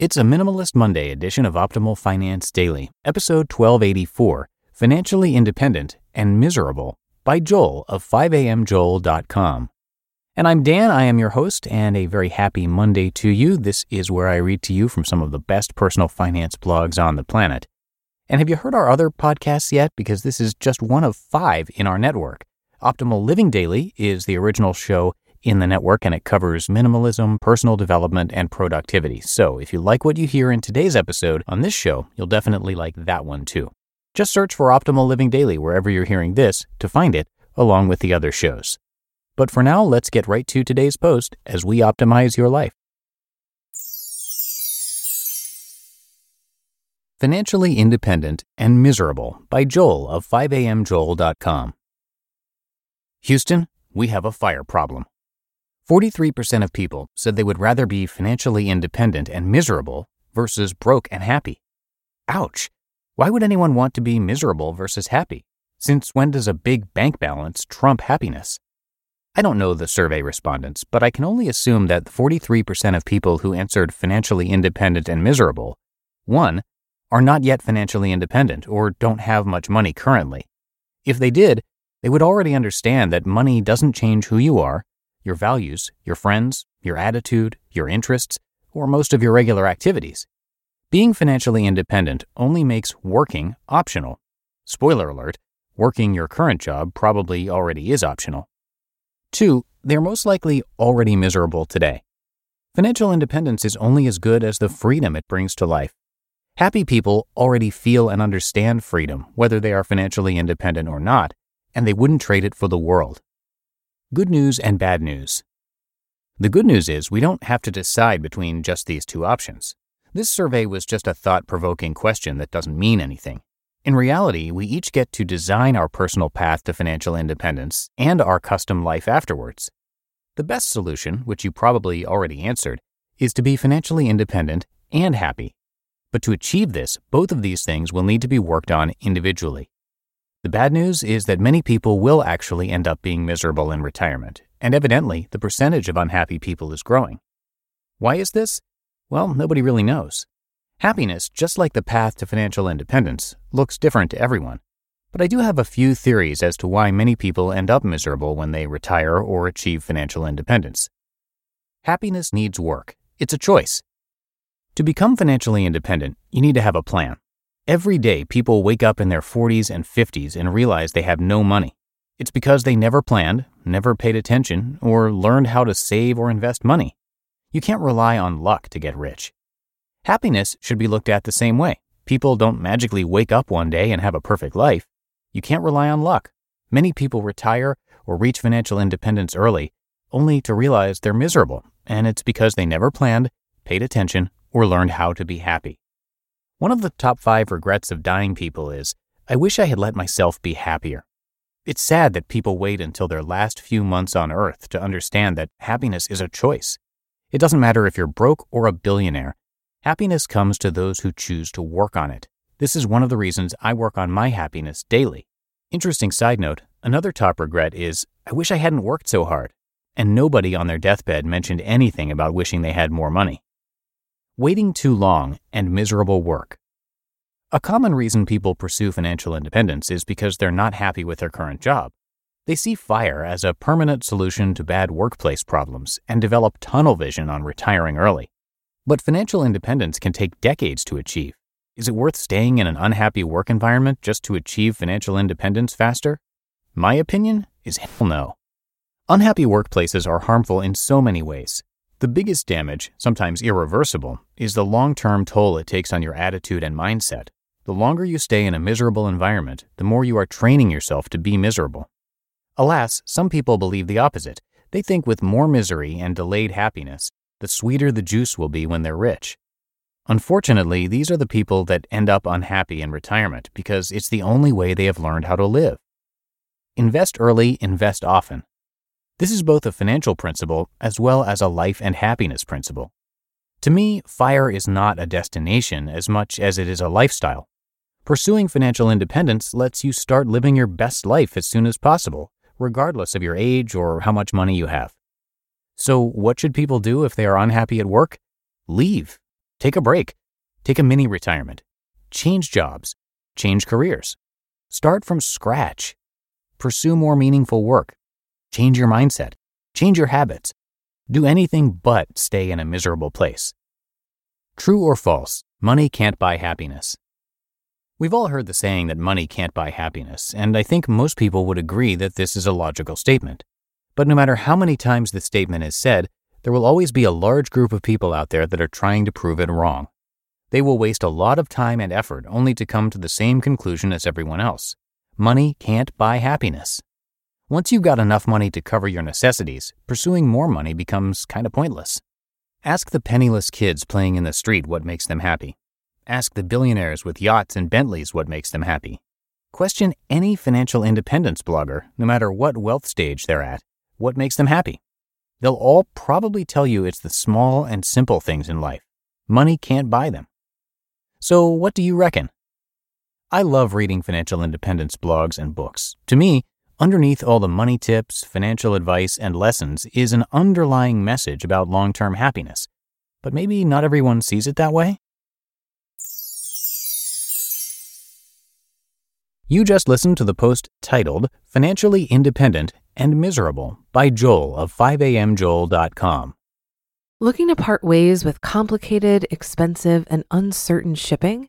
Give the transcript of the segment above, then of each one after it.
It's a Minimalist Monday edition of Optimal Finance Daily, episode 1284 Financially Independent and Miserable by Joel of 5amjoel.com. And I'm Dan, I am your host, and a very happy Monday to you. This is where I read to you from some of the best personal finance blogs on the planet. And have you heard our other podcasts yet? Because this is just one of five in our network. Optimal Living Daily is the original show in the network, and it covers minimalism, personal development, and productivity. So if you like what you hear in today's episode on this show, you'll definitely like that one too. Just search for Optimal Living Daily wherever you're hearing this to find it, along with the other shows. But for now, let's get right to today's post as we optimize your life. Financially Independent and Miserable by Joel of 5amjoel.com. Houston, we have a fire problem. 43% of people said they would rather be financially independent and miserable versus broke and happy. Ouch! Why would anyone want to be miserable versus happy? Since when does a big bank balance trump happiness? I don't know the survey respondents, but I can only assume that 43% of people who answered financially independent and miserable, 1. are not yet financially independent or don't have much money currently. If they did, they would already understand that money doesn't change who you are your values, your friends, your attitude, your interests, or most of your regular activities. Being financially independent only makes working optional. Spoiler alert, working your current job probably already is optional. Two, they're most likely already miserable today. Financial independence is only as good as the freedom it brings to life. Happy people already feel and understand freedom, whether they are financially independent or not, and they wouldn't trade it for the world. Good news and bad news. The good news is we don't have to decide between just these two options. This survey was just a thought provoking question that doesn't mean anything. In reality, we each get to design our personal path to financial independence and our custom life afterwards. The best solution, which you probably already answered, is to be financially independent and happy. But to achieve this, both of these things will need to be worked on individually. The bad news is that many people will actually end up being miserable in retirement, and evidently the percentage of unhappy people is growing. Why is this? Well, nobody really knows. Happiness, just like the path to financial independence, looks different to everyone. But I do have a few theories as to why many people end up miserable when they retire or achieve financial independence. Happiness needs work. It's a choice. To become financially independent, you need to have a plan. Every day, people wake up in their 40s and 50s and realize they have no money. It's because they never planned, never paid attention, or learned how to save or invest money. You can't rely on luck to get rich. Happiness should be looked at the same way. People don't magically wake up one day and have a perfect life. You can't rely on luck. Many people retire or reach financial independence early only to realize they're miserable, and it's because they never planned, paid attention, or learned how to be happy. One of the top five regrets of dying people is I wish I had let myself be happier. It's sad that people wait until their last few months on earth to understand that happiness is a choice. It doesn't matter if you're broke or a billionaire, happiness comes to those who choose to work on it. This is one of the reasons I work on my happiness daily. Interesting side note another top regret is I wish I hadn't worked so hard. And nobody on their deathbed mentioned anything about wishing they had more money waiting too long, and miserable work. A common reason people pursue financial independence is because they're not happy with their current job. They see FIRE as a permanent solution to bad workplace problems and develop tunnel vision on retiring early. But financial independence can take decades to achieve. Is it worth staying in an unhappy work environment just to achieve financial independence faster? My opinion is hell no. Unhappy workplaces are harmful in so many ways. The biggest damage, sometimes irreversible, is the long term toll it takes on your attitude and mindset. The longer you stay in a miserable environment, the more you are training yourself to be miserable. Alas, some people believe the opposite. They think with more misery and delayed happiness, the sweeter the juice will be when they're rich. Unfortunately, these are the people that end up unhappy in retirement because it's the only way they have learned how to live. Invest early, invest often. This is both a financial principle as well as a life and happiness principle. To me, FIRE is not a destination as much as it is a lifestyle. Pursuing financial independence lets you start living your best life as soon as possible, regardless of your age or how much money you have. So, what should people do if they are unhappy at work? Leave. Take a break. Take a mini retirement. Change jobs. Change careers. Start from scratch. Pursue more meaningful work. Change your mindset. Change your habits. Do anything but stay in a miserable place. True or false, money can't buy happiness. We've all heard the saying that money can't buy happiness, and I think most people would agree that this is a logical statement. But no matter how many times the statement is said, there will always be a large group of people out there that are trying to prove it wrong. They will waste a lot of time and effort only to come to the same conclusion as everyone else. Money can't buy happiness. Once you've got enough money to cover your necessities, pursuing more money becomes kind of pointless. Ask the penniless kids playing in the street what makes them happy. Ask the billionaires with yachts and Bentleys what makes them happy. Question any financial independence blogger, no matter what wealth stage they're at, what makes them happy. They'll all probably tell you it's the small and simple things in life. Money can't buy them. So, what do you reckon? I love reading financial independence blogs and books. To me, underneath all the money tips, financial advice, and lessons is an underlying message about long term happiness. But maybe not everyone sees it that way? You just listened to the post titled Financially Independent and Miserable by Joel of 5amjoel.com. Looking to part ways with complicated, expensive, and uncertain shipping?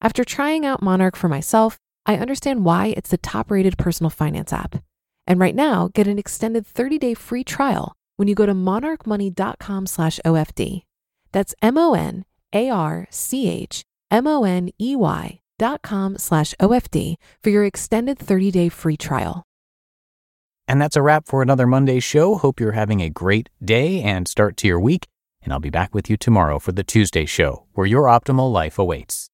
After trying out Monarch for myself, I understand why it's the top-rated personal finance app. And right now, get an extended 30-day free trial when you go to monarchmoney.com slash OFD. That's M O N A R C H M O N E Y dot com slash OFD for your extended 30 day free trial. And that's a wrap for another Monday show. Hope you're having a great day and start to your week. And I'll be back with you tomorrow for the Tuesday show, where your optimal life awaits.